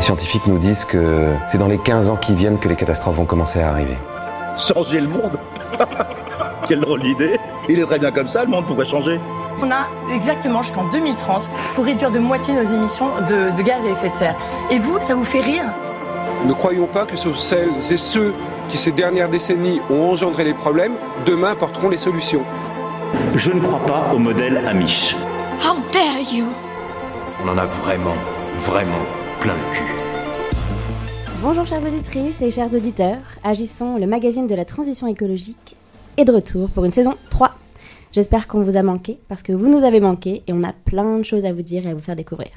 Les scientifiques nous disent que c'est dans les 15 ans qui viennent que les catastrophes vont commencer à arriver. Changer le monde Quelle drôle d'idée Il est très bien comme ça, le monde, pourquoi changer On a exactement jusqu'en 2030 pour réduire de moitié nos émissions de, de gaz à effet de serre. Et vous, ça vous fait rire? Ne croyons pas que ce sont celles et ceux qui ces dernières décennies ont engendré les problèmes, demain porteront les solutions. Je ne crois pas au modèle Amish. How dare you? On en a vraiment, vraiment plein le cul. Bonjour chères auditrices et chers auditeurs, Agissons, le magazine de la transition écologique, est de retour pour une saison 3. J'espère qu'on vous a manqué, parce que vous nous avez manqué et on a plein de choses à vous dire et à vous faire découvrir.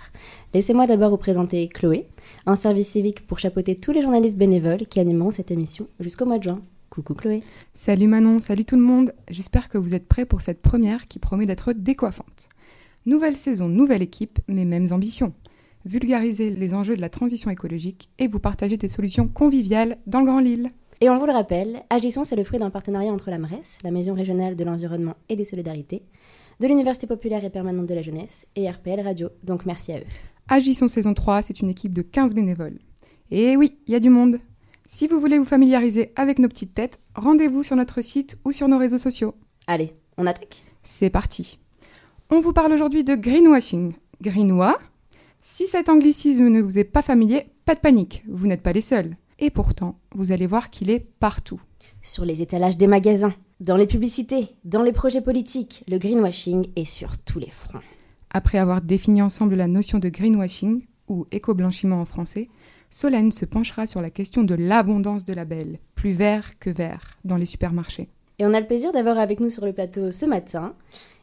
Laissez-moi d'abord vous présenter Chloé, un service civique pour chapeauter tous les journalistes bénévoles qui animeront cette émission jusqu'au mois de juin. Coucou Chloé. Salut Manon, salut tout le monde. J'espère que vous êtes prêts pour cette première qui promet d'être décoiffante. Nouvelle saison, nouvelle équipe, mais mêmes ambitions. Vulgariser les enjeux de la transition écologique et vous partager des solutions conviviales dans le Grand Lille. Et on vous le rappelle, Agissons, c'est le fruit d'un partenariat entre la MRES, la Maison régionale de l'environnement et des solidarités, de l'Université populaire et permanente de la jeunesse et RPL Radio, donc merci à eux. Agissons saison 3, c'est une équipe de 15 bénévoles. Et oui, il y a du monde. Si vous voulez vous familiariser avec nos petites têtes, rendez-vous sur notre site ou sur nos réseaux sociaux. Allez, on attaque C'est parti. On vous parle aujourd'hui de greenwashing. Greenwa Si cet anglicisme ne vous est pas familier, pas de panique, vous n'êtes pas les seuls. Et pourtant, vous allez voir qu'il est partout. Sur les étalages des magasins, dans les publicités, dans les projets politiques, le greenwashing est sur tous les fronts. Après avoir défini ensemble la notion de greenwashing, ou éco-blanchiment en français, Solène se penchera sur la question de l'abondance de labels, plus vert que vert, dans les supermarchés. Et on a le plaisir d'avoir avec nous sur le plateau ce matin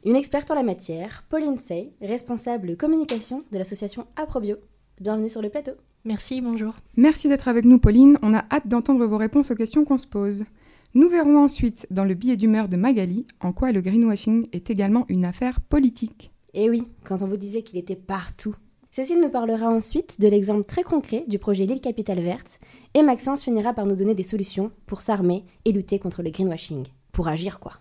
une experte en la matière, Pauline Sey, responsable communication de l'association Aprobio. Bienvenue sur le plateau. Merci, bonjour. Merci d'être avec nous, Pauline. On a hâte d'entendre vos réponses aux questions qu'on se pose. Nous verrons ensuite, dans le billet d'humeur de Magali, en quoi le greenwashing est également une affaire politique. Et oui, quand on vous disait qu'il était partout. Cécile nous parlera ensuite de l'exemple très concret du projet Lille Capitale Verte, et Maxence finira par nous donner des solutions pour s'armer et lutter contre le greenwashing. Pour agir, quoi.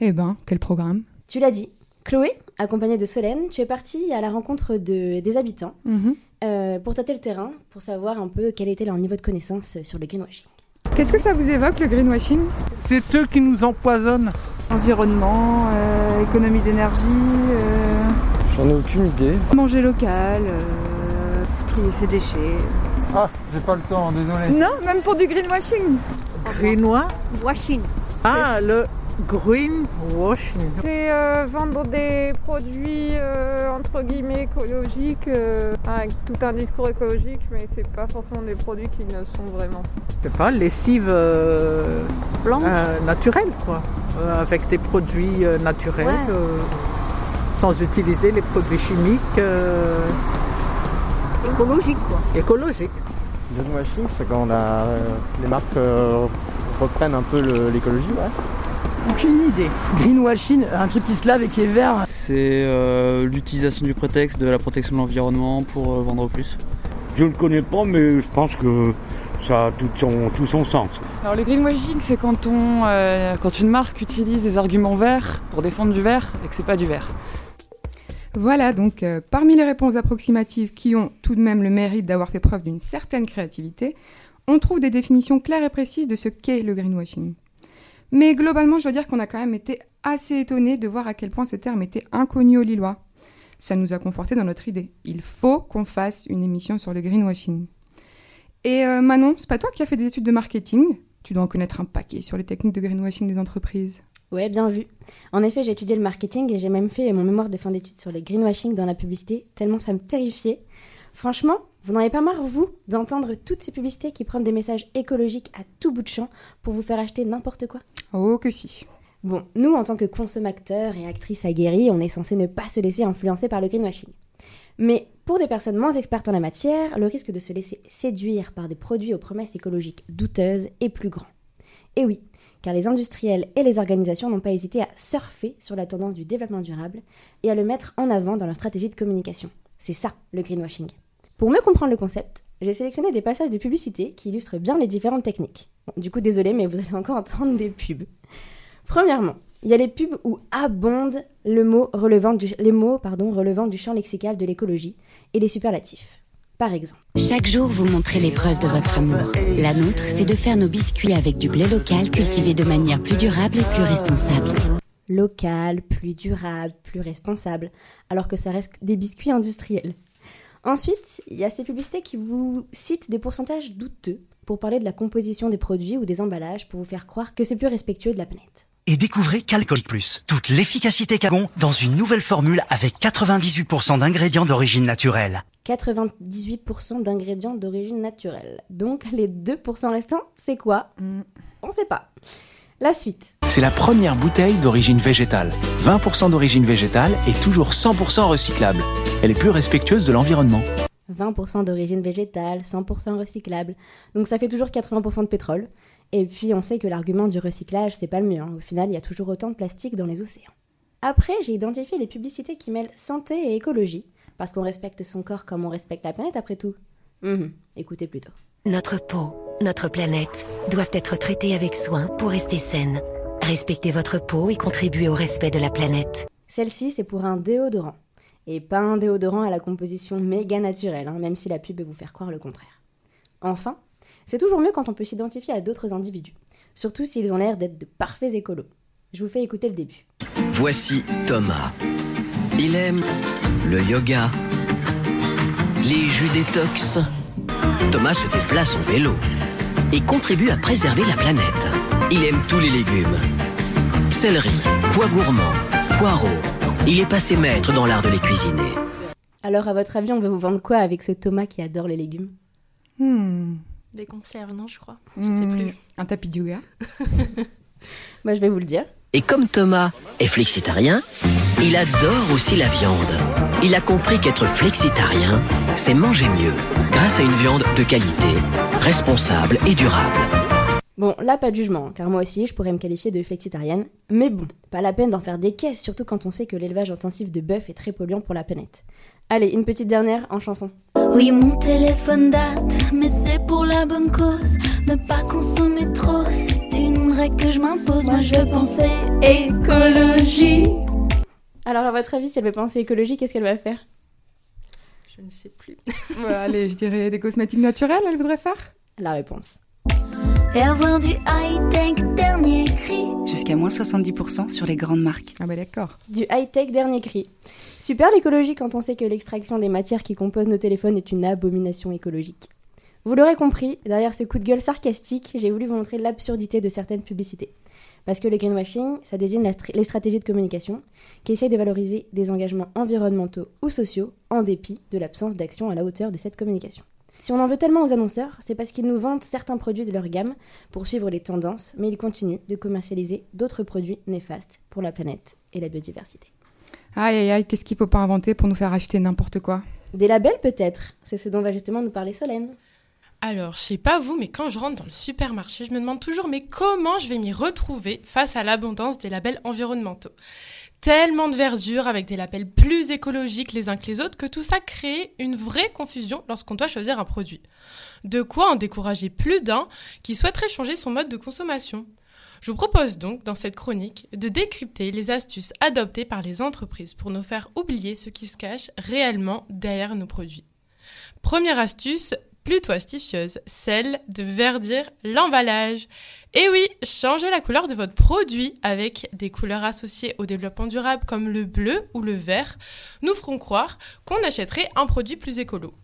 Eh ben, quel programme Tu l'as dit, Chloé, accompagnée de Solène, tu es partie à la rencontre de, des habitants Mhm. euh, pour tâter le terrain, pour savoir un peu quel était leur niveau de connaissance sur le greenwashing. Qu'est-ce que ça vous évoque, le greenwashing? C'est eux qui nous empoisonnent. Environnement, euh, économie d'énergie, euh, J'en ai aucune idée. manger local, euh, trier ses déchets. Ah, j'ai pas le temps, désolé. Non, même pour du greenwashing. Greenwashing. Ah, le greenwashing. C'est euh, vendre des produits euh, entre guillemets écologiques euh, avec tout un discours écologique, mais c'est pas forcément des produits qui ne sont vraiment. Je sais pas, lessive euh, Blanche. euh, naturelle, quoi. Euh, avec des produits euh, naturels, Ouais. euh, sans utiliser les produits chimiques. euh, écologiques, quoi. Écologiques. Greenwashing, c'est quand on a, euh, les marques euh, reprennent un peu l'écologie, ouais. Aucune idée. Greenwashing, un truc qui se lave et qui est vert. C'est euh, l'utilisation du prétexte de la protection de l'environnement pour euh, vendre plus. Je ne connais pas, mais je pense que ça a tout son, tout son sens. Alors le greenwashing, c'est quand on, euh, quand une marque utilise des arguments verts pour défendre du vert et que c'est pas du vert. Voilà, donc euh, parmi les réponses approximatives qui ont tout de même le mérite d'avoir fait preuve d'une certaine créativité, on trouve des définitions claires et précises de ce qu'est le greenwashing. Mais globalement, je dois dire qu'on a quand même été assez étonnés de voir à quel point ce terme était inconnu aux Lillois. Ça nous a conforté dans notre idée. Il faut qu'on fasse une émission sur le greenwashing. Et euh, Manon, c'est pas toi qui as fait des études de marketing Tu dois en connaître un paquet sur les techniques de greenwashing des entreprises. Ouais, bien vu. En effet, j'ai étudié le marketing et j'ai même fait mon mémoire de fin d'études sur le greenwashing dans la publicité, tellement ça me terrifiait. Franchement, vous n'en avez pas marre, vous, d'entendre toutes ces publicités qui prennent des messages écologiques à tout bout de champ pour vous faire acheter n'importe quoi? Oh que si. Bon, nous, en tant que consommateurs et actrices aguerries, on est censé ne pas se laisser influencer par le greenwashing. Mais pour des personnes moins expertes en la matière, le risque de se laisser séduire par des produits aux promesses écologiques douteuses est plus grand. Et oui, car les industriels et les organisations n'ont pas hésité à surfer sur la tendance du développement durable et à le mettre en avant dans leur stratégie de communication. C'est ça, le greenwashing. Pour mieux comprendre le concept, j'ai sélectionné des passages de publicité qui illustrent bien les différentes techniques. Bon, du coup, désolé, mais vous allez encore entendre des pubs. Premièrement, il y a les pubs où abondent le mot relevant du- les mots pardon, relevant du champ lexical de l'écologie et les superlatifs. Par exemple. Chaque jour, vous montrez l'épreuve de votre amour. La nôtre, c'est de faire nos biscuits avec du blé local cultivé de manière plus durable et plus responsable. Local, plus durable, plus responsable, alors que ça reste des biscuits industriels. Ensuite, il y a ces publicités qui vous citent des pourcentages douteux pour parler de la composition des produits ou des emballages pour vous faire croire que c'est plus respectueux de la planète. Et découvrez Calcol Plus, toute l'efficacité Cagon dans une nouvelle formule avec 98% d'ingrédients d'origine naturelle. 98% d'ingrédients d'origine naturelle. Donc les 2% restants, c'est quoi? On sait pas. La suite. C'est la première bouteille d'origine végétale. 20% d'origine végétale et toujours 100% recyclable. Elle est plus respectueuse de l'environnement. 20% d'origine végétale, 100% recyclable. Donc ça fait toujours 80% de pétrole. Et puis on sait que l'argument du recyclage, c'est pas le mieux. hein. Au final, il y a toujours autant de plastique dans les océans. Après, j'ai identifié les publicités qui mêlent santé et écologie, parce qu'on respecte son corps comme on respecte la planète après tout. Mhm, Écoutez plutôt. Notre peau, notre planète doivent être traitées avec soin pour rester saines. Respectez votre peau et contribuez au respect de la planète. Celle-ci, c'est pour un déodorant. Et pas un déodorant à la composition méga naturelle, hein, même si la pub veut vous faire croire le contraire. Enfin, c'est toujours mieux quand on peut s'identifier à d'autres individus, surtout s'ils ont l'air d'être de parfaits écolos. Je vous fais écouter le début. Voici Thomas. Il aime le yoga, les jus détox. Thomas se déplace en vélo et contribue à préserver la planète. Il aime tous les légumes. Céleri, pois gourmand, poireaux. Il est passé maître dans l'art de les cuisiner. Alors, à votre avis, on veut vous vendre quoi avec ce Thomas qui adore les légumes? Hmm. Des conserves, non, je crois. Hmm. Je sais plus. Un tapis de yoga. Moi, je vais vous le dire. Et comme Thomas est flexitarien, il adore aussi la viande. Il a compris qu'être flexitarien, c'est manger mieux, grâce à une viande de qualité, responsable et durable. Bon, là, pas de jugement, car moi aussi, je pourrais me qualifier de flexitarienne. Mais bon, pas la peine d'en faire des caisses, surtout quand on sait que l'élevage intensif de bœuf est très polluant pour la planète. Allez, une petite dernière en chanson. Oui, mon téléphone date, mais c'est pour la bonne cause. Ne pas consommer trop, c'est une règle que je m'impose. Moi, je veux penser écologie. Alors, à votre avis, si elle veut penser écologie, qu'est-ce qu'elle va faire? Je ne sais plus. Allez, je dirais des cosmétiques naturels, elle voudrait faire? La réponse. Et avoir du high-tech dernier cri. Jusqu'à moins 70% sur les grandes marques. Ah bah d'accord. Du high-tech dernier cri. Super l'écologie quand on sait que l'extraction des matières qui composent nos téléphones est une abomination écologique. Vous l'aurez compris, derrière ce coup de gueule sarcastique, j'ai voulu vous montrer l'absurdité de certaines publicités. Parce que le greenwashing, ça désigne la str- les stratégies de communication qui essayent de valoriser des engagements environnementaux ou sociaux en dépit de l'absence d'action à la hauteur de cette communication. Si on en veut tellement aux annonceurs, c'est parce qu'ils nous vendent certains produits de leur gamme pour suivre les tendances, mais ils continuent de commercialiser d'autres produits néfastes pour la planète et la biodiversité. Aïe aïe aïe, qu'est-ce qu'il faut pas inventer pour nous faire acheter n'importe quoi? Des labels peut-être, c'est ce dont va justement nous parler Solène. Alors, je sais pas vous, mais quand je rentre dans le supermarché, je me demande toujours mais comment je vais m'y retrouver face à l'abondance des labels environnementaux? Tellement de verdure avec des labels plus écologiques les uns que les autres que tout ça crée une vraie confusion lorsqu'on doit choisir un produit. De quoi en décourager plus d'un qui souhaiterait changer son mode de consommation. Je vous propose donc, dans cette chronique, de décrypter les astuces adoptées par les entreprises pour nous faire oublier ce qui se cache réellement derrière nos produits. Première astuce, plutôt astucieuse, celle de verdir l'emballage. Et oui, changez la couleur de votre produit avec des couleurs associées au développement durable comme le bleu ou le vert nous feront croire qu'on achèterait un produit plus écolo.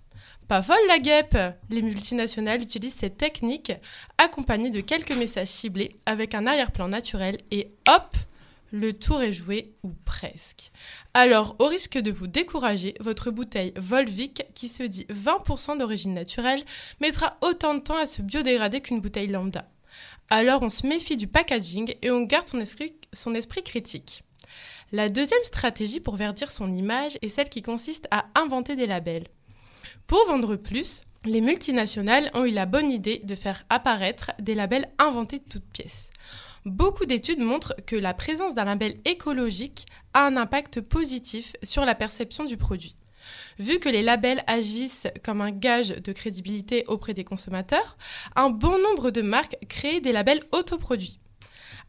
Pas folle la guêpe Les multinationales utilisent cette technique accompagnée de quelques messages ciblés avec un arrière-plan naturel et hop le tour est joué ou presque. Alors, au risque de vous décourager, votre bouteille Volvic, qui se dit 20% d'origine naturelle, mettra autant de temps à se biodégrader qu'une bouteille lambda. Alors, on se méfie du packaging et on garde son esprit, son esprit critique. La deuxième stratégie pour verdir son image est celle qui consiste à inventer des labels. Pour vendre plus, les multinationales ont eu la bonne idée de faire apparaître des labels inventés de toutes pièces. Beaucoup d'études montrent que la présence d'un label écologique a un impact positif sur la perception du produit. Vu que les labels agissent comme un gage de crédibilité auprès des consommateurs, un bon nombre de marques créent des labels autoproduits.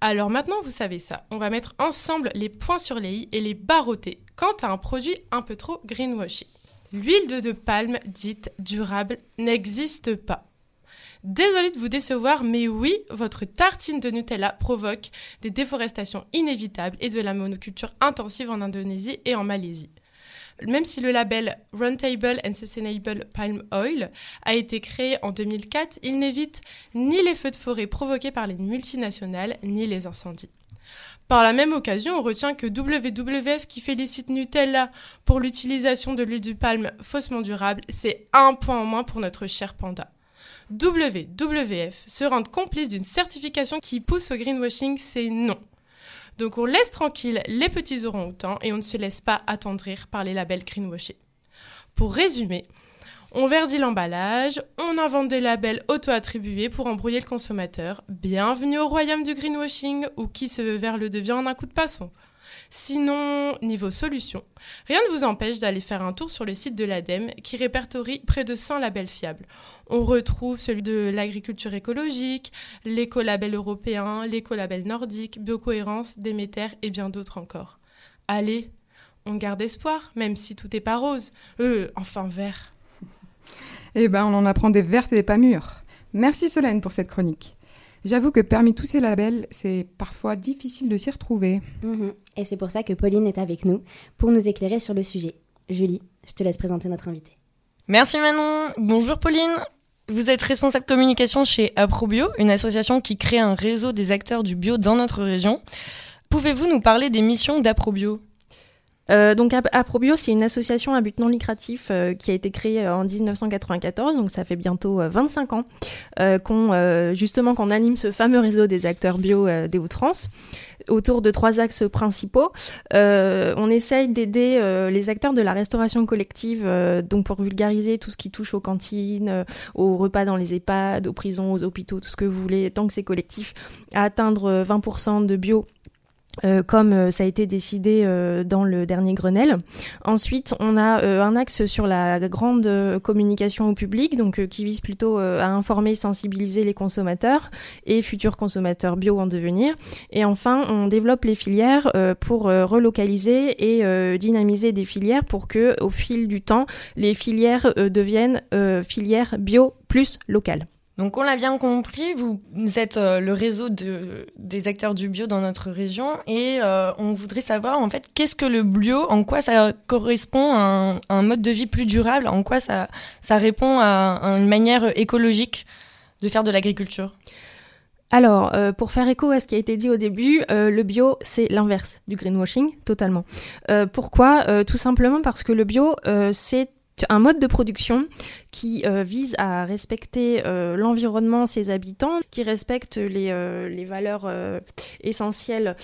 Alors maintenant vous savez ça, on va mettre ensemble les points sur les i et les barreauter quant à un produit un peu trop greenwashing. L'huile de palme dite durable n'existe pas. Désolée de vous décevoir, mais oui, votre tartine de Nutella provoque des déforestations inévitables et de la monoculture intensive en Indonésie et en Malaisie. Même si le label Roundtable and Sustainable Palm Oil a été créé en 2004, il n'évite ni les feux de forêt provoqués par les multinationales, ni les incendies. Par la même occasion, on retient que WWF qui félicite Nutella pour l'utilisation de l'huile de palme faussement durable, c'est un point en moins pour notre cher panda. WWF se rendre complice d'une certification qui pousse au greenwashing, c'est non. Donc on laisse tranquille les petits autant et on ne se laisse pas attendrir par les labels greenwashing. Pour résumer, on verdit l'emballage, on invente des labels auto-attribués pour embrouiller le consommateur. Bienvenue au royaume du greenwashing ou qui se veut vers le devient en un coup de passon. Sinon, niveau solution, rien ne vous empêche d'aller faire un tour sur le site de l'ADEME qui répertorie près de 100 labels fiables. On retrouve celui de l'agriculture écologique, l'écolabel européen, l'écolabel nordique, biocohérence, Déméter et bien d'autres encore. Allez, on garde espoir, même si tout n'est pas rose. Euh, enfin vert. Eh ben, on en apprend des vertes et des pas mûres. Merci Solène pour cette chronique. J'avoue que parmi tous ces labels, c'est parfois difficile de s'y retrouver. Mhm. Et c'est pour ça que Pauline est avec nous pour nous éclairer sur le sujet. Julie, je te laisse présenter notre invitée. Merci Manon. Bonjour Pauline. Vous êtes responsable communication chez Aprobio, une association qui crée un réseau des acteurs du bio dans notre région. Pouvez-vous nous parler des missions d'Aprobio? Euh, donc Aprobio, c'est une association à but non lucratif euh, qui a été créée euh, en 1994, donc ça fait bientôt 25 ans qu'on justement qu'on anime ce fameux réseau des acteurs bio des Hauts-de-France autour de trois axes principaux. on essaye d'aider les acteurs de la restauration collective, donc pour vulgariser tout ce qui touche aux cantines, aux repas dans les EHPAD, aux prisons, aux hôpitaux, tout ce que vous voulez, tant que c'est collectif, à atteindre 20% de bio euh, comme euh, ça a été décidé euh, dans le dernier Grenelle. Ensuite, on a un axe sur la grande communication au public, donc qui vise plutôt à informer, sensibiliser les consommateurs et futurs consommateurs bio en devenir. Et enfin, on développe les filières pour relocaliser et dynamiser des filières pour que, au fil du temps, les filières deviennent filières bio plus locales. Donc on l'a bien compris, vous êtes euh, le réseau de, des acteurs du bio dans notre région et euh, on voudrait savoir en fait qu'est-ce que le bio, en quoi ça correspond à un, mode de vie plus durable, en quoi ça, ça répond à, une manière écologique de faire de l'agriculture? Alors, euh, pour faire écho à ce qui a été dit au début, le bio, c'est l'inverse du greenwashing, totalement. pourquoi? Tout simplement parce que le bio, c'est un mode de production qui euh, vise à respecter euh, l'environnement, ses habitants, qui respecte les, euh, valeurs essentielles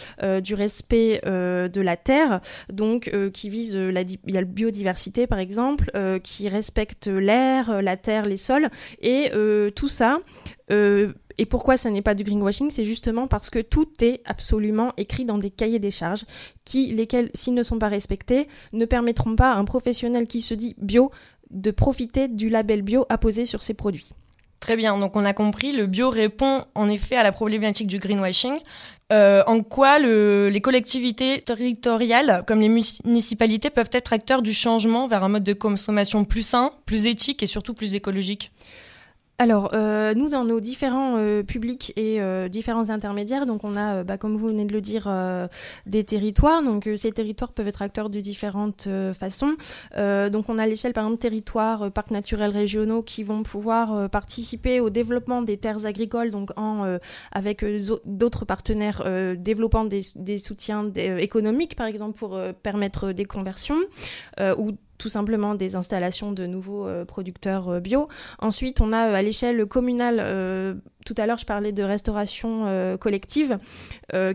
du respect de la terre, donc qui vise la, biodiversité par exemple, qui respecte l'air, la terre, les sols, et tout ça et pourquoi ça n'est pas du greenwashing? C'est justement parce que tout est absolument écrit dans des cahiers des charges, qui, lesquels, s'ils ne sont pas respectés, ne permettront pas à un professionnel qui se dit bio de profiter du label bio apposé sur ses produits. Très bien, donc on a compris, le bio répond en effet à la problématique du greenwashing. Euh, en quoi les collectivités territoriales, comme les municipalités, peuvent être acteurs du changement vers un mode de consommation plus sain, plus éthique et surtout plus écologique? Alors, euh, nous, dans nos différents euh, publics et euh, différents intermédiaires, donc on a, bah, comme vous venez de le dire, des territoires. Donc, ces territoires peuvent être acteurs de différentes façons. donc, on a l'échelle, par exemple, territoires, parcs naturels régionaux qui vont pouvoir participer au développement des terres agricoles, donc en, avec d'autres partenaires développant des, des soutiens économiques, par exemple, pour permettre des conversions ou tout simplement des installations de nouveaux euh, producteurs euh, bio. Ensuite, on a euh, à l'échelle communale, tout à l'heure je parlais de restauration collective,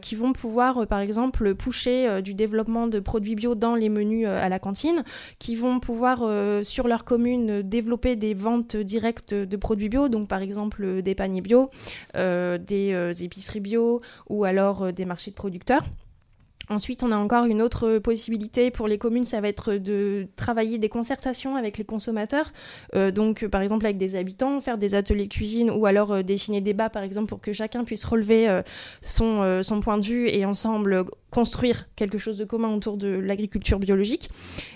qui vont pouvoir par exemple pousser du développement de produits bio dans les menus à la cantine, qui vont pouvoir sur leur commune développer des ventes directes de produits bio, donc par exemple des paniers bio, des épiceries bio ou alors des marchés de producteurs. Ensuite, on a encore une autre possibilité pour les communes, ça va être de travailler des concertations avec les consommateurs. Euh, donc, par exemple, avec des habitants, faire des ateliers cuisine ou alors euh, dessiner des bas, par exemple, pour que chacun puisse relever euh, son, euh, son point de vue et ensemble construire quelque chose de commun autour de l'agriculture biologique.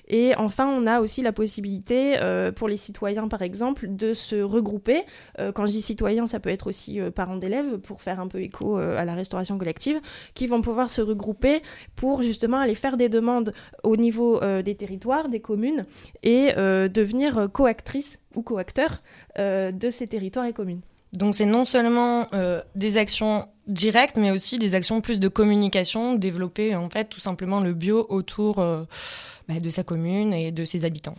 Et enfin, on a aussi la possibilité euh, pour les citoyens, par exemple, de se regrouper. Euh, quand je dis citoyens, ça peut être aussi euh, parents d'élèves, pour faire un peu écho euh, à la restauration collective, qui vont pouvoir se regrouper pour justement aller faire des demandes au niveau euh, des territoires, des communes, et euh, devenir coactrices ou coacteurs euh, de ces territoires et communes. Donc c'est non seulement euh, des actions directes, mais aussi des actions plus de communication, développer en fait tout simplement le bio autour euh, bah, de sa commune et de ses habitants.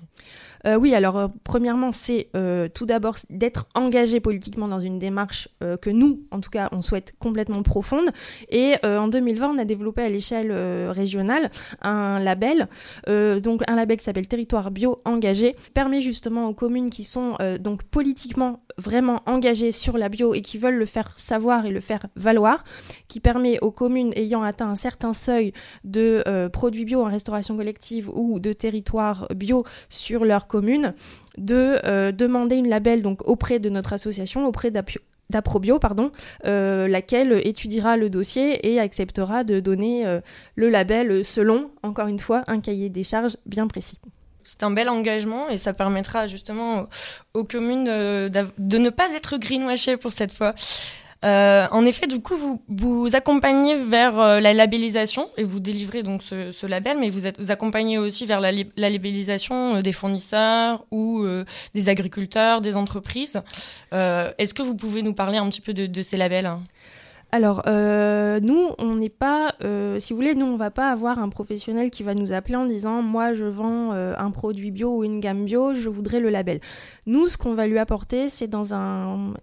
Euh, oui, alors euh, premièrement, c'est euh, tout d'abord d'être engagé politiquement dans une démarche que nous, en tout cas, on souhaite complètement profonde. Et en 2020, on a développé à l'échelle régionale un label, donc un label qui s'appelle Territoire Bio Engagé, permet justement aux communes qui sont donc politiquement vraiment engagées sur la bio et qui veulent le faire savoir et le faire valoir, qui permet aux communes ayant atteint un certain seuil de euh, produits bio en restauration collective ou de territoire bio sur leur commune de euh, demander une label donc auprès de notre association, auprès d'Apio- d'Aprobio, pardon, euh, laquelle étudiera le dossier et acceptera de donner le label selon, encore une fois, un cahier des charges bien précis. C'est un bel engagement et ça permettra justement aux, communes euh, de ne pas être greenwashées pour cette fois. Euh, en effet, du coup, vous accompagnez vers euh, la labellisation et vous délivrez donc ce, label, mais vous, accompagnez aussi vers la, li- la labellisation des fournisseurs ou des agriculteurs, des entreprises. Est-ce que vous pouvez nous parler un petit peu de, de ces labels hein? Alors, euh, nous, on n'est pas, euh, si vous voulez, nous, on va pas avoir un professionnel qui va nous appeler en disant, moi, je vends euh, un produit bio ou une gamme bio, je voudrais le label. Nous, ce qu'on va lui apporter, c'est dans un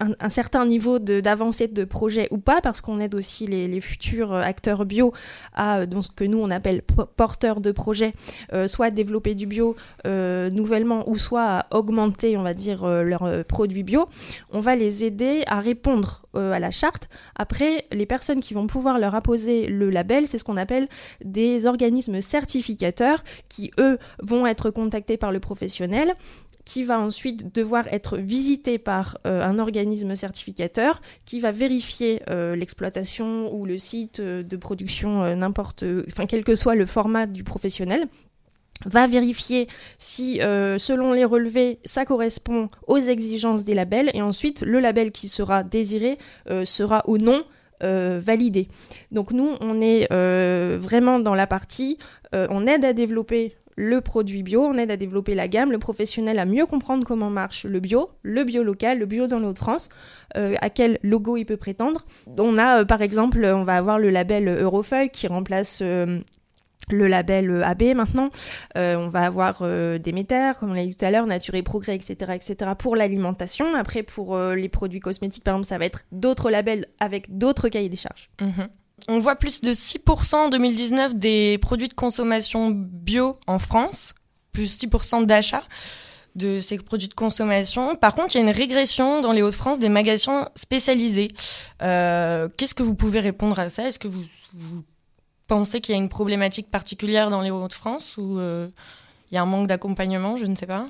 un, certain niveau d'avancée de, projet ou pas, parce qu'on aide aussi les, futurs euh, acteurs bio à euh, ce que nous on appelle po- porteurs de projet, euh, soit développer du bio nouvellement, ou soit à augmenter, on va dire, leurs produits bio. On va les aider à répondre à la charte. Après, les personnes qui vont pouvoir leur apposer le label, c'est ce qu'on appelle des organismes certificateurs qui, eux, vont être contactés par le professionnel qui va ensuite devoir être visité par euh, un organisme certificateur qui va vérifier euh, l'exploitation ou le site euh, de production, n'importe, enfin quel que soit le format du professionnel va vérifier si, selon les relevés, ça correspond aux exigences des labels, et ensuite le label qui sera désiré sera ou non validé. Donc nous, on est vraiment dans la partie, on aide à développer le produit bio, on aide à développer la gamme, le professionnel à mieux comprendre comment marche le bio, le bio local, le bio dans les Hauts-de-France, euh, à quel logo il peut prétendre. On a euh, par exemple, on va avoir le label Eurofeuille qui remplace euh, le label AB maintenant. On va avoir Déméter, comme on l'a dit tout à l'heure, Nature et Progrès, etc., etc. pour l'alimentation. Après, pour les produits cosmétiques, par exemple, ça va être d'autres labels avec d'autres cahiers des charges. Mhm. On voit plus de 6% en 2019 des produits de consommation bio en France, plus 6% d'achats de ces produits de consommation. Par contre, il y a une régression dans les Hauts-de-France des magasins spécialisés. Euh, Qu'est-ce que vous pouvez répondre à ça? Est-ce que vous, pensez qu'il y a une problématique particulière dans les Hauts-de-France ou euh, il y a un manque d'accompagnement? Je ne sais pas.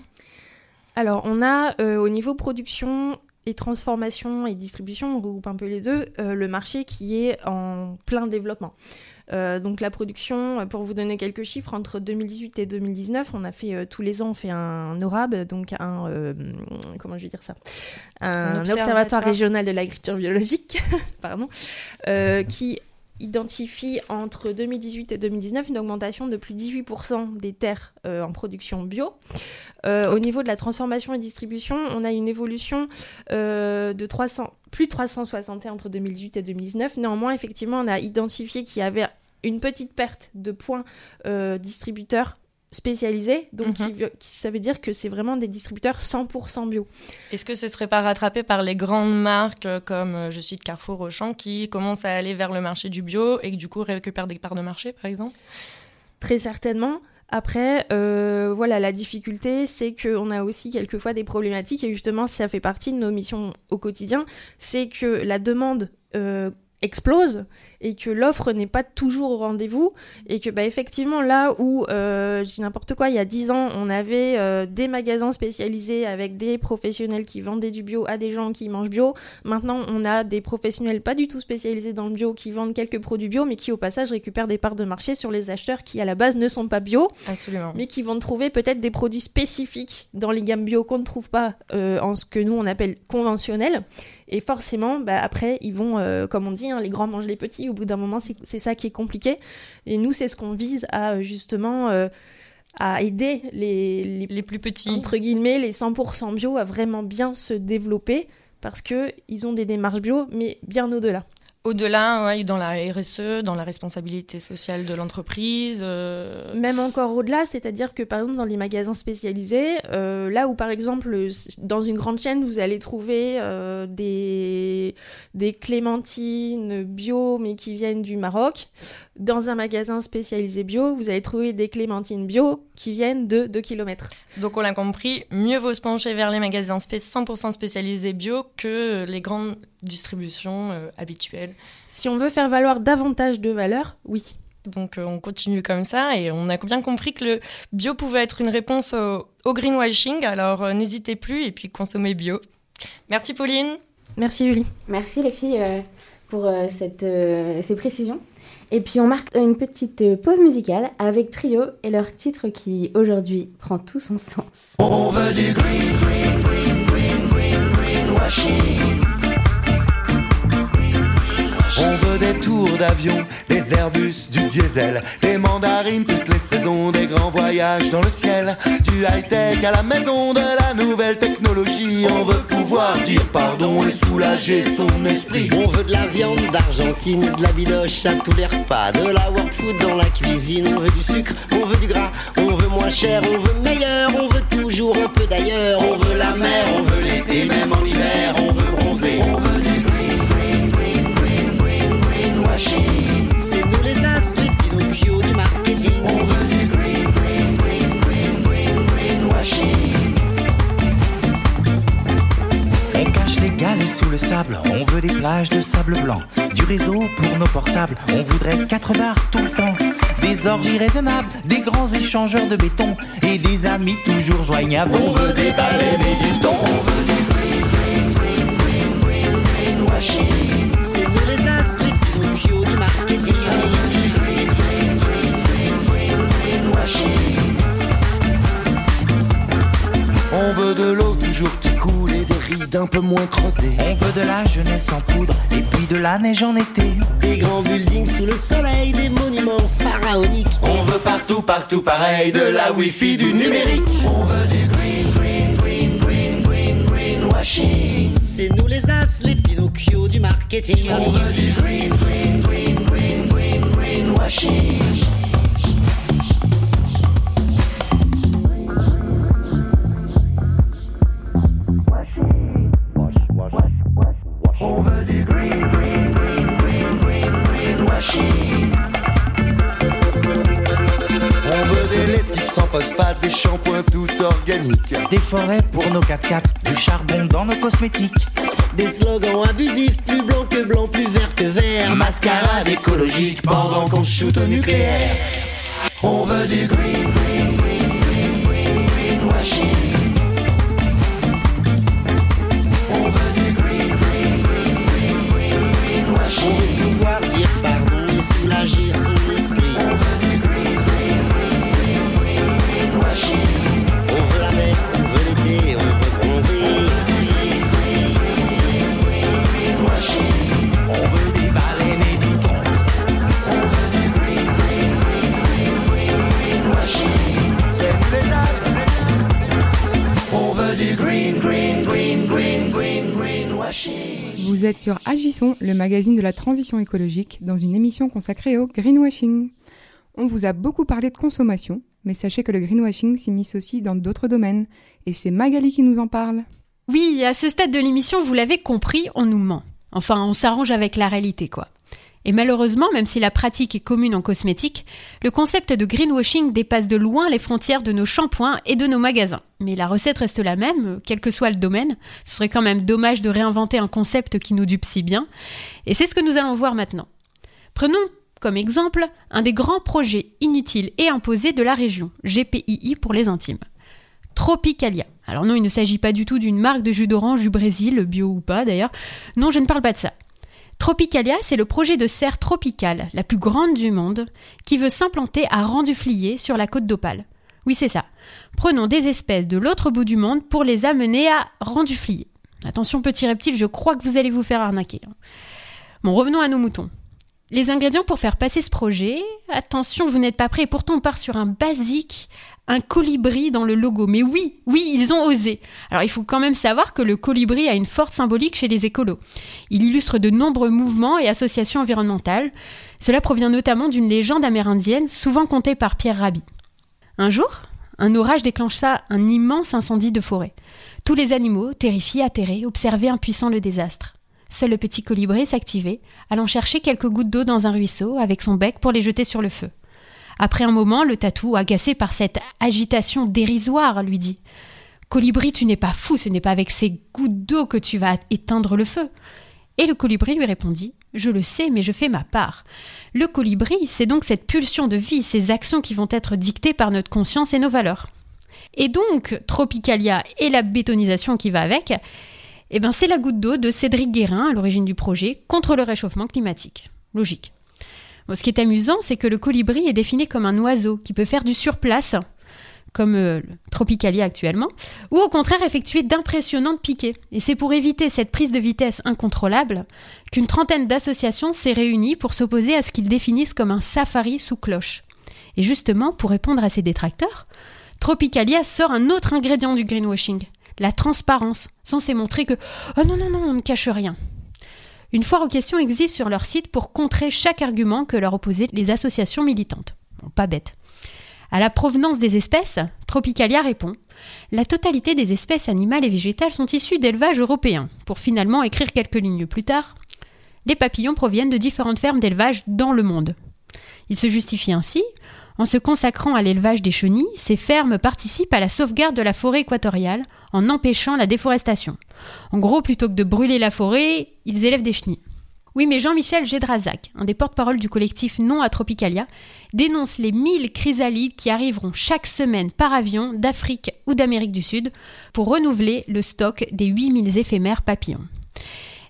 Alors, on a euh, au niveau production et transformation et distribution, on regroupe un peu les deux, euh, le marché qui est en plein développement. Euh, donc la production, pour vous donner quelques chiffres, entre 2018 et 2019, on a fait euh, tous les ans, on fait un ORAB, donc un euh, comment je vais dire ça, un, Un observatoire. observatoire régional de l'agriculture biologique, pardon, euh, qui identifie entre 2018 et 2019 une augmentation de plus de 18% des terres euh, en production bio. Euh, au niveau de la transformation et distribution, on a une évolution euh, de 300, plus de 361 entre 2018 et 2019. Néanmoins, effectivement, on a identifié qu'il y avait une petite perte de points distributeurs spécialisés. Donc, veut- qui- ça veut dire que c'est vraiment des distributeurs 100% bio. Est-ce que ce serait pas rattrapé par les grandes marques euh, comme, euh, je cite Carrefour, Auchan, qui commencent à aller vers le marché du bio et qui du coup récupèrent des parts de marché, par exemple? Très certainement. Après, euh, voilà, la difficulté, c'est qu'on a aussi quelquefois des problématiques, et justement, ça fait partie de nos missions au quotidien, c'est que la demande euh, explose et que l'offre n'est pas toujours au rendez-vous et que bah, effectivement là où euh, je dis n'importe quoi il y a 10 ans on avait euh, des magasins spécialisés avec des professionnels qui vendaient du bio à des gens qui mangent bio maintenant on a des professionnels pas du tout spécialisés dans le bio qui vendent quelques produits bio mais qui au passage récupèrent des parts de marché sur les acheteurs qui à la base ne sont pas bio Absolument. mais qui vont trouver peut-être des produits spécifiques dans les gammes bio qu'on ne trouve pas euh, en ce que nous on appelle conventionnel et forcément, bah, après, ils vont, euh, comme on dit, hein, les grands mangent les petits. Au bout d'un moment, c'est ça qui est compliqué. Et nous, c'est ce qu'on vise à justement euh, à aider les, les, plus petits, entre guillemets, les 100% bio à vraiment bien se développer parce que ils ont des démarches bio, mais bien au-delà. Au-delà, ouais, dans la RSE, dans la responsabilité sociale de l'entreprise. euh, Même encore au-delà, c'est-à-dire que par exemple dans les magasins spécialisés, euh, là où par exemple dans une grande chaîne vous allez trouver euh, des, des clémentines bio mais qui viennent du Maroc, dans un magasin spécialisé bio vous allez trouver des clémentines bio qui viennent de 2 km. Donc on l'a compris, mieux vaut se pencher vers les magasins spé- 100% spécialisés bio que les grandes distributions euh, habituelles. Si on veut faire valoir davantage de valeur, oui. Donc euh, on continue comme ça et on a bien compris que le bio pouvait être une réponse au, au greenwashing, alors euh, n'hésitez plus et puis consommez bio. Merci Pauline. Merci Julie. Merci les filles euh, pour euh, cette, euh, ces précisions. Et puis on marque une petite euh, pause musicale avec Trio et leur titre qui aujourd'hui prend tout son sens. On veut du green, green, green, green, green, greenwashing. On veut des tours d'avion, des Airbus, du diesel, des mandarines, toutes les saisons, des grands voyages dans le ciel, du high-tech à la maison, de la nouvelle technologie. On veut pouvoir dire pardon et soulager son esprit. On veut de la viande d'Argentine, de la bidoche à tous les repas, de la world food dans la cuisine. On veut du sucre, on veut du gras, on veut moins cher, on veut meilleur, on veut toujours un peu d'ailleurs. On veut la mer, on veut l'été, même en hiver, on veut bronzer. On veut C'est nous les as, les Pinocchio du marketing. On veut du green, green, green, green, green, greenwashing. On cache les galets sous le sable, on veut des plages de sable blanc, du réseau pour nos portables, on voudrait quatre bars tout le temps, des orgies raisonnables, des grands échangeurs de béton et des amis toujours joignables. On veut des baleines et du. On veut du green, green, green, green, green. C'est un peu moins creusées. On veut de la jeunesse en poudre et puis de la neige en été. Des grands buildings sous le soleil, des monuments pharaoniques. On veut partout, partout pareil, de la wifi, du numérique. On veut du green, green, green, green, green, greenwashing. C'est nous les as, les Pinocchio du marketing. On veut du green, green, green, green, green, greenwashing. On phosphate, des shampoings tout organiques. Des forêts pour nos 4x4, du charbon dans nos cosmétiques. Des slogans abusifs, plus blanc que blanc, plus vert que vert. Mascarade écologique pendant qu'on shoot au nucléaire. On veut du green, green, green, green, green, greenwashing. On Vous êtes sur Agissons, le magazine de la transition écologique, dans une émission consacrée au greenwashing. On vous a beaucoup parlé de consommation, mais sachez que le greenwashing s'immisce aussi dans d'autres domaines, et c'est Magali qui nous en parle. Oui, à ce stade de l'émission, vous l'avez compris, on nous ment. Enfin, on s'arrange avec la réalité, quoi. Et malheureusement, même si la pratique est commune en cosmétique, le concept de greenwashing dépasse de loin les frontières de nos shampoings et de nos magasins. Mais la recette reste la même, quel que soit le domaine. Ce serait quand même dommage de réinventer un concept qui nous dupe si bien. Et c'est ce que nous allons voir maintenant. Prenons comme exemple un des grands projets inutiles et imposés de la région, GPII pour les intimes. Tropicalia. Alors non, il ne s'agit pas du tout d'une marque de jus d'orange du Brésil, bio ou pas d'ailleurs. Non, je ne parle pas de ça. Tropicalia, c'est le projet de serre tropicale, la plus grande du monde, qui veut s'implanter à Randuflier sur la côte d'Opale. Oui, c'est ça. Prenons des espèces de l'autre bout du monde pour les amener à Randuflier. Attention, petit reptile, je crois que vous allez vous faire arnaquer. Bon, revenons à nos moutons. Les ingrédients pour faire passer ce projet, attention, vous n'êtes pas prêts, pourtant on part sur un basique, un colibri dans le logo. Mais oui, oui, ils ont osé. Alors il faut quand même savoir que le colibri a une forte symbolique chez les écolos. Il illustre de nombreux mouvements et associations environnementales. Cela provient notamment d'une légende amérindienne, souvent contée par Pierre Rabhi. Un jour, un orage déclencha un immense incendie de forêt. Tous les animaux, terrifiés, atterrés, observaient impuissants le désastre. Seul le petit colibri s'activait, allant chercher quelques gouttes d'eau dans un ruisseau avec son bec pour les jeter sur le feu. Après un moment, le tatou, agacé par cette agitation dérisoire, lui dit Colibri, tu n'es pas fou, ce n'est pas avec ces gouttes d'eau que tu vas éteindre le feu. Et le colibri lui répondit Je le sais, mais je fais ma part. Le colibri, c'est donc cette pulsion de vie, ces actions qui vont être dictées par notre conscience et nos valeurs. Et donc, Tropicalia et la bétonisation qui va avec, eh ben, c'est la goutte d'eau de Cédric Guérin à l'origine du projet contre le réchauffement climatique. Logique. Ce qui est amusant, c'est que le colibri est défini comme un oiseau qui peut faire du surplace, comme euh, Tropicalia actuellement, ou au contraire effectuer d'impressionnantes piquées. Et c'est pour éviter cette prise de vitesse incontrôlable qu'une trentaine d'associations s'est réunie pour s'opposer à ce qu'ils définissent comme un safari sous cloche. Et justement, pour répondre à ces détracteurs, Tropicalia sort un autre ingrédient du greenwashing, la transparence, censée montrer que oh non, non, non, on ne cache rien. Une foire aux questions existe sur leur site pour contrer chaque argument que leur opposaient les associations militantes. Bon, pas bête. À la provenance des espèces, Tropicalia répond La totalité des espèces animales et végétales sont issues d'élevage européen, pour finalement écrire quelques lignes plus tard Les papillons proviennent de différentes fermes d'élevage dans le monde. Il se justifie ainsi en se consacrant à l'élevage des chenilles, ces fermes participent à la sauvegarde de la forêt équatoriale en empêchant la déforestation. En gros, plutôt que de brûler la forêt, ils élèvent des chenilles. Oui, mais Jean-Michel Gédrazac, un des porte-parole du collectif Non à Tropicalia, dénonce les 1000 chrysalides qui arriveront chaque semaine par avion d'Afrique ou d'Amérique du Sud pour renouveler le stock des 8000 éphémères papillons.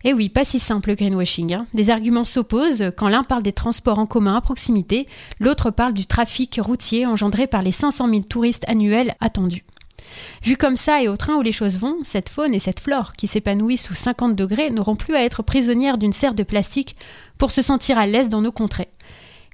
Eh oui, pas si simple le greenwashing. Hein. Des arguments s'opposent quand l'un parle des transports en commun à proximité, l'autre parle du trafic routier engendré par les 500 000 touristes annuels attendus. Vu comme ça et au train où les choses vont, cette faune et cette flore qui s'épanouissent sous 50 degrés n'auront plus à être prisonnières d'une serre de plastique pour se sentir à l'aise dans nos contrées.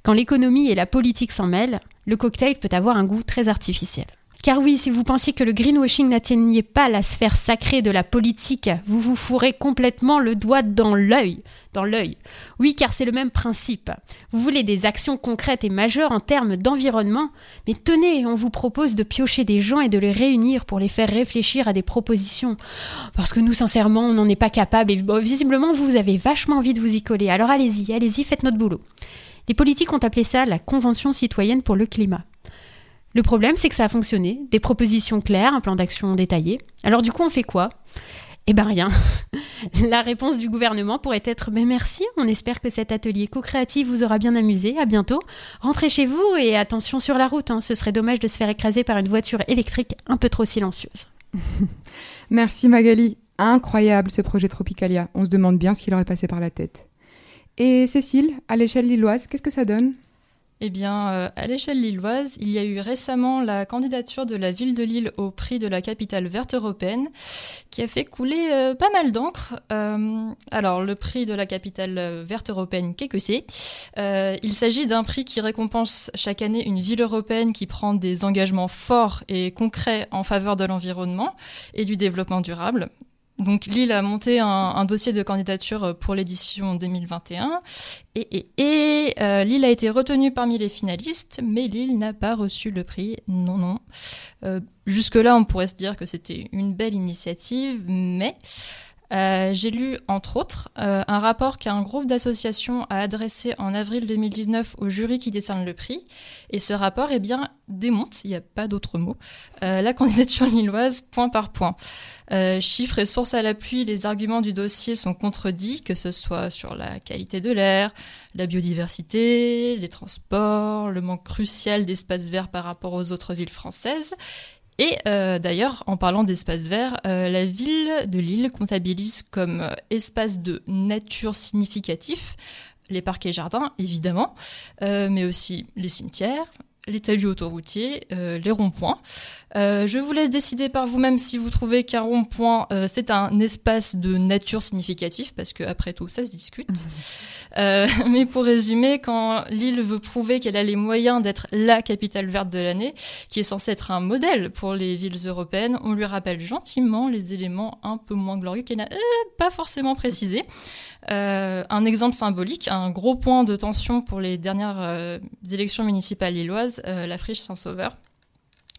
Quand l'économie et la politique s'en mêlent, le cocktail peut avoir un goût très artificiel. Car oui, si vous pensiez que le greenwashing n'atteignait pas la sphère sacrée de la politique, vous vous fourrez complètement le doigt dans l'œil. Dans l'œil. Oui, car c'est le même principe. Vous voulez des actions concrètes et majeures en termes d'environnement, mais tenez, on vous propose de piocher des gens et de les réunir pour les faire réfléchir à des propositions. Parce que nous, sincèrement, on n'en est pas capable et visiblement, vous avez vachement envie de vous y coller. Alors allez-y, allez-y, faites notre boulot. Les politiques ont appelé ça la Convention citoyenne pour le climat. Le problème, c'est que ça a fonctionné, des propositions claires, un plan d'action détaillé. Alors du coup, on fait quoi? Eh ben rien. La réponse du gouvernement pourrait être mais merci, on espère que cet atelier co-créatif vous aura bien amusé, à bientôt. Rentrez chez vous et attention sur la route, hein. ce serait dommage de se faire écraser par une voiture électrique un peu trop silencieuse. merci Magali, incroyable ce projet Tropicalia, on se demande bien ce qu'il aurait passé par la tête. Et Cécile, à l'échelle lilloise, qu'est-ce que ça donne? Eh bien, euh, à l'échelle lilloise, il y a eu récemment la candidature de la ville de Lille au prix de la capitale verte européenne, qui a fait couler euh, pas mal d'encre. Euh, alors, le prix de la capitale verte européenne, qu'est-ce que c'est? Il s'agit d'un prix qui récompense chaque année une ville européenne qui prend des engagements forts et concrets en faveur de l'environnement et du développement durable. Donc Lille a monté un, dossier de candidature pour l'édition 2021 et, euh, Lille a été retenue parmi les finalistes, mais Lille n'a pas reçu le prix. Non, non. Euh, jusque-là, on pourrait se dire que c'était une belle initiative, mais Euh, J'ai lu, entre autres, un rapport qu'un groupe d'associations a adressé en avril 2019 au jury qui décerne le prix. Et ce rapport, eh bien, démonte, il n'y a pas d'autre mot, euh, la candidature lilloise point par point. Euh, chiffres et sources à l'appui, les arguments du dossier sont contredits, que ce soit sur la qualité de l'air, la biodiversité, les transports, le manque crucial d'espaces verts par rapport aux autres villes françaises. Et euh, d'ailleurs, en parlant d'espaces verts, euh, la ville de Lille comptabilise comme espace de nature significatif les parcs et jardins, évidemment, mais aussi les cimetières, les talus autoroutiers, euh, les ronds-points. Euh, je vous laisse décider par vous-même si vous trouvez qu'un rond-point, euh, c'est un espace de nature significatif, parce que après tout, ça se discute. Euh, mais pour résumer, quand Lille veut prouver qu'elle a les moyens d'être la capitale verte de l'année, qui est censée être un modèle pour les villes européennes, on lui rappelle gentiment les éléments un peu moins glorieux qu'elle n'a euh, pas forcément précisés. Euh, un exemple symbolique, un gros point de tension pour les dernières euh, élections municipales lilloises, la friche Saint-Sauveur.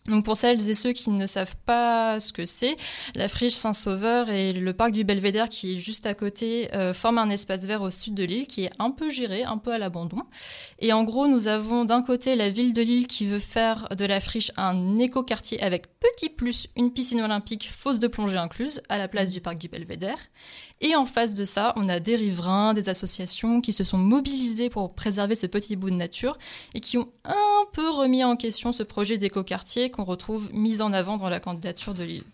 Donc pour celles et ceux qui ne savent pas ce que c'est, la friche Saint-Sauveur et le parc du Belvédère qui est juste à côté euh, forment un espace vert au sud de l'île qui est un peu géré, un peu à l'abandon. Et en gros, nous avons d'un côté la ville de Lille qui veut faire de la friche un éco-quartier avec petit plus une piscine olympique fosse de plongée incluse à la place du parc du Belvédère. Et en face de ça, on a des riverains, des associations qui se sont mobilisés pour préserver ce petit bout de nature et qui ont un peu remis en question ce projet d'éco-quartier qu'on retrouve mis en avant dans la candidature de l'île.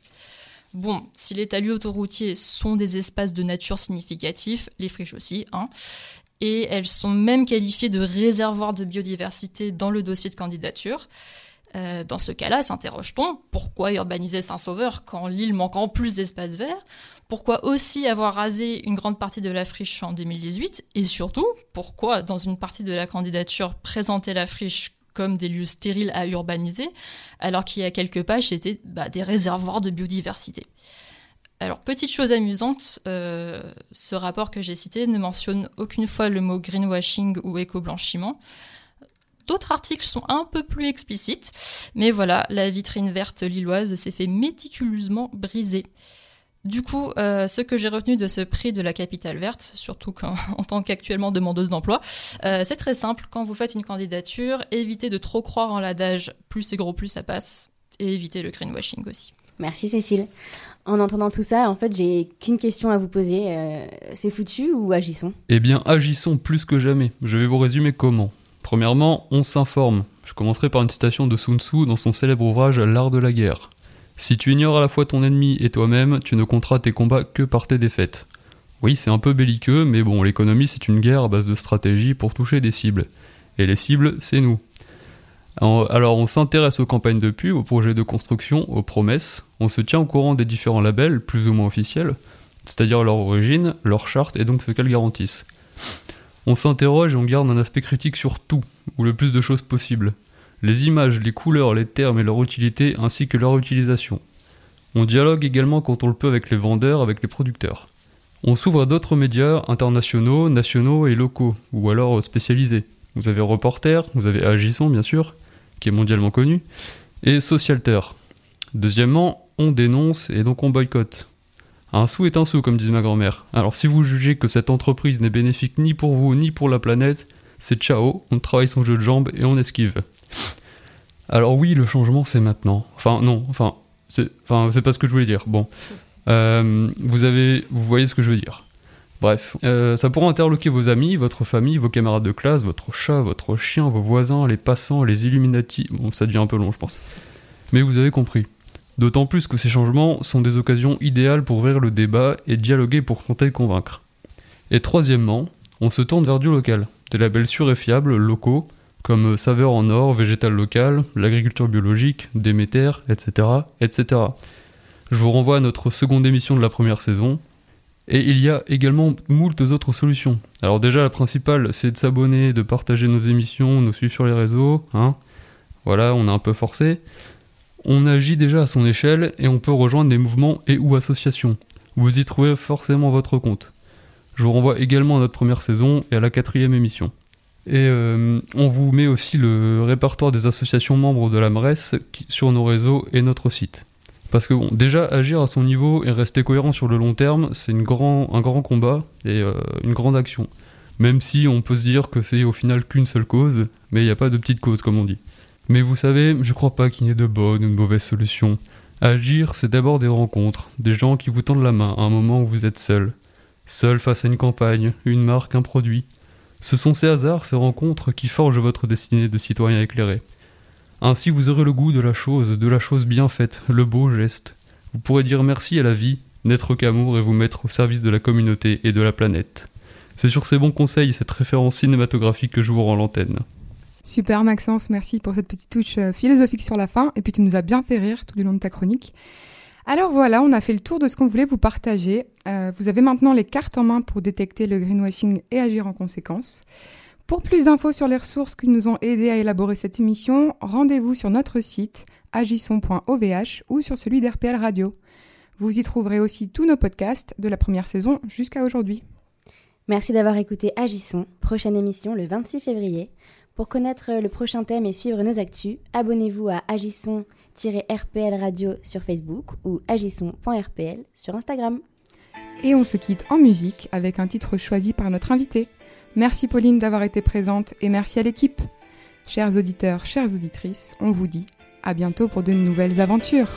Bon, si les talus autoroutiers sont des espaces de nature significatifs, les friches aussi, hein, et elles sont même qualifiées de réservoirs de biodiversité dans le dossier de candidature. Euh, dans ce cas-là, s'interroge-t-on pourquoi urbaniser Saint-Sauveur quand l'île manque en plus d'espaces verts? Pourquoi aussi avoir rasé une grande partie de la friche en 2018 Et surtout, pourquoi dans une partie de la candidature présenter la friche comme des lieux stériles à urbaniser, alors qu'il y a quelques pages c'était bah, des réservoirs de biodiversité? Alors, petite chose amusante, euh, ce rapport que j'ai cité ne mentionne aucune fois le mot greenwashing ou éco-blanchiment. D'autres articles sont un peu plus explicites, mais voilà, la vitrine verte lilloise s'est fait méticuleusement briser. Du coup, euh, ce que j'ai retenu de ce prix de la capitale verte, surtout quand, en tant qu'actuellement demandeuse d'emploi, euh, c'est très simple. Quand vous faites une candidature, évitez de trop croire en l'adage plus c'est gros, plus ça passe, et évitez le greenwashing aussi. Merci Cécile. En entendant tout ça, en fait, j'ai qu'une question à vous poser. Euh, c'est foutu ou agissons? Eh bien, agissons plus que jamais. Je vais vous résumer comment. Premièrement, on s'informe. Je commencerai par une citation de Sun Tzu dans son célèbre ouvrage L'art de la guerre. Si tu ignores à la fois ton ennemi et toi-même, tu ne compteras tes combats que par tes défaites. Oui, c'est un peu belliqueux, mais bon, l'économie c'est une guerre à base de stratégie pour toucher des cibles. Et les cibles, c'est nous. Alors on s'intéresse aux campagnes de pub, aux projets de construction, aux promesses, on se tient au courant des différents labels, plus ou moins officiels, c'est-à-dire leur origine, leur charte et donc ce qu'elles garantissent. On s'interroge et on garde un aspect critique sur tout, ou le plus de choses possible. Les images, les couleurs, les termes et leur utilité ainsi que leur utilisation. On dialogue également quand on le peut avec les vendeurs, avec les producteurs. On s'ouvre à d'autres médias internationaux, nationaux et locaux, ou alors spécialisés. Vous avez Reporter, vous avez Agissons bien sûr, qui est mondialement connu, et Socialter. Deuxièmement, on dénonce et donc on boycotte. Un sou est un sou, comme disait ma grand-mère. Alors si vous jugez que cette entreprise n'est bénéfique ni pour vous ni pour la planète, c'est ciao, on travaille son jeu de jambes et on esquive. Alors oui, le changement c'est maintenant. Enfin non, enfin c'est, enfin c'est pas ce que je voulais dire. Bon, euh, vous avez, vous voyez ce que je veux dire. Bref, euh, ça pourra interloquer vos amis, votre famille, vos camarades de classe, votre chat, votre chien, vos voisins, les passants, les Illuminati. Bon, ça devient un peu long, je pense. Mais vous avez compris. D'autant plus que ces changements sont des occasions idéales pour ouvrir le débat et dialoguer pour tenter de convaincre. Et troisièmement, on se tourne vers du local, des labels sûrs et fiables, locaux, comme Saveur en Or, Végétal Local, l'agriculture biologique, Déméter, etc., etc. Je vous renvoie à notre seconde émission de la première saison, et il y a également moult autres solutions. Alors déjà, la principale, c'est de s'abonner, de partager nos émissions, nous suivre sur les réseaux. Hein voilà, on a un peu forcé. On agit déjà à son échelle et on peut rejoindre des mouvements et ou associations. Vous y trouvez forcément votre compte. Je vous renvoie également à notre première saison et à la quatrième émission. Et euh, on vous met aussi le répertoire des associations membres de la MRES sur nos réseaux et notre site. Parce que bon, déjà agir à son niveau et rester cohérent sur le long terme, c'est un grand combat et euh, une grande action. Même si on peut se dire que c'est au final qu'une seule cause, mais il n'y a pas de petite cause comme on dit. Mais vous savez, je crois pas qu'il y ait de bonnes ou de mauvaises solutions. Agir, c'est d'abord des rencontres, des gens qui vous tendent la main à un moment où vous êtes seul. Seul face à une campagne, une marque, un produit. Ce sont ces hasards, ces rencontres qui forgent votre destinée de citoyen éclairé. Ainsi vous aurez le goût de la chose, de la chose bien faite, le beau geste. Vous pourrez dire merci à la vie, n'être qu'amour et vous mettre au service de la communauté et de la planète. C'est sur ces bons conseils et cette référence cinématographique que je vous rends l'antenne. Super Maxence, merci pour cette petite touche euh, philosophique sur la fin, et puis tu nous as bien fait rire tout du long de ta chronique. Alors voilà, on a fait le tour de ce qu'on voulait vous partager. Euh, vous avez maintenant les cartes en main pour détecter le greenwashing et agir en conséquence. Pour plus d'infos sur les ressources qui nous ont aidés à élaborer cette émission, rendez-vous sur notre site agissons.ovh ou sur celui d'RPL Radio. Vous y trouverez aussi tous nos podcasts de la première saison jusqu'à aujourd'hui. Merci d'avoir écouté Agissons, prochaine émission le 26 février. Pour connaître le prochain thème et suivre nos actus, abonnez-vous à Agissons-RPL Radio sur Facebook ou agissons.rpl sur Instagram. Et on se quitte en musique avec un titre choisi par notre invité. Merci Pauline d'avoir été présente et merci à l'équipe. Chers auditeurs, chères auditrices, on vous dit à bientôt pour de nouvelles aventures.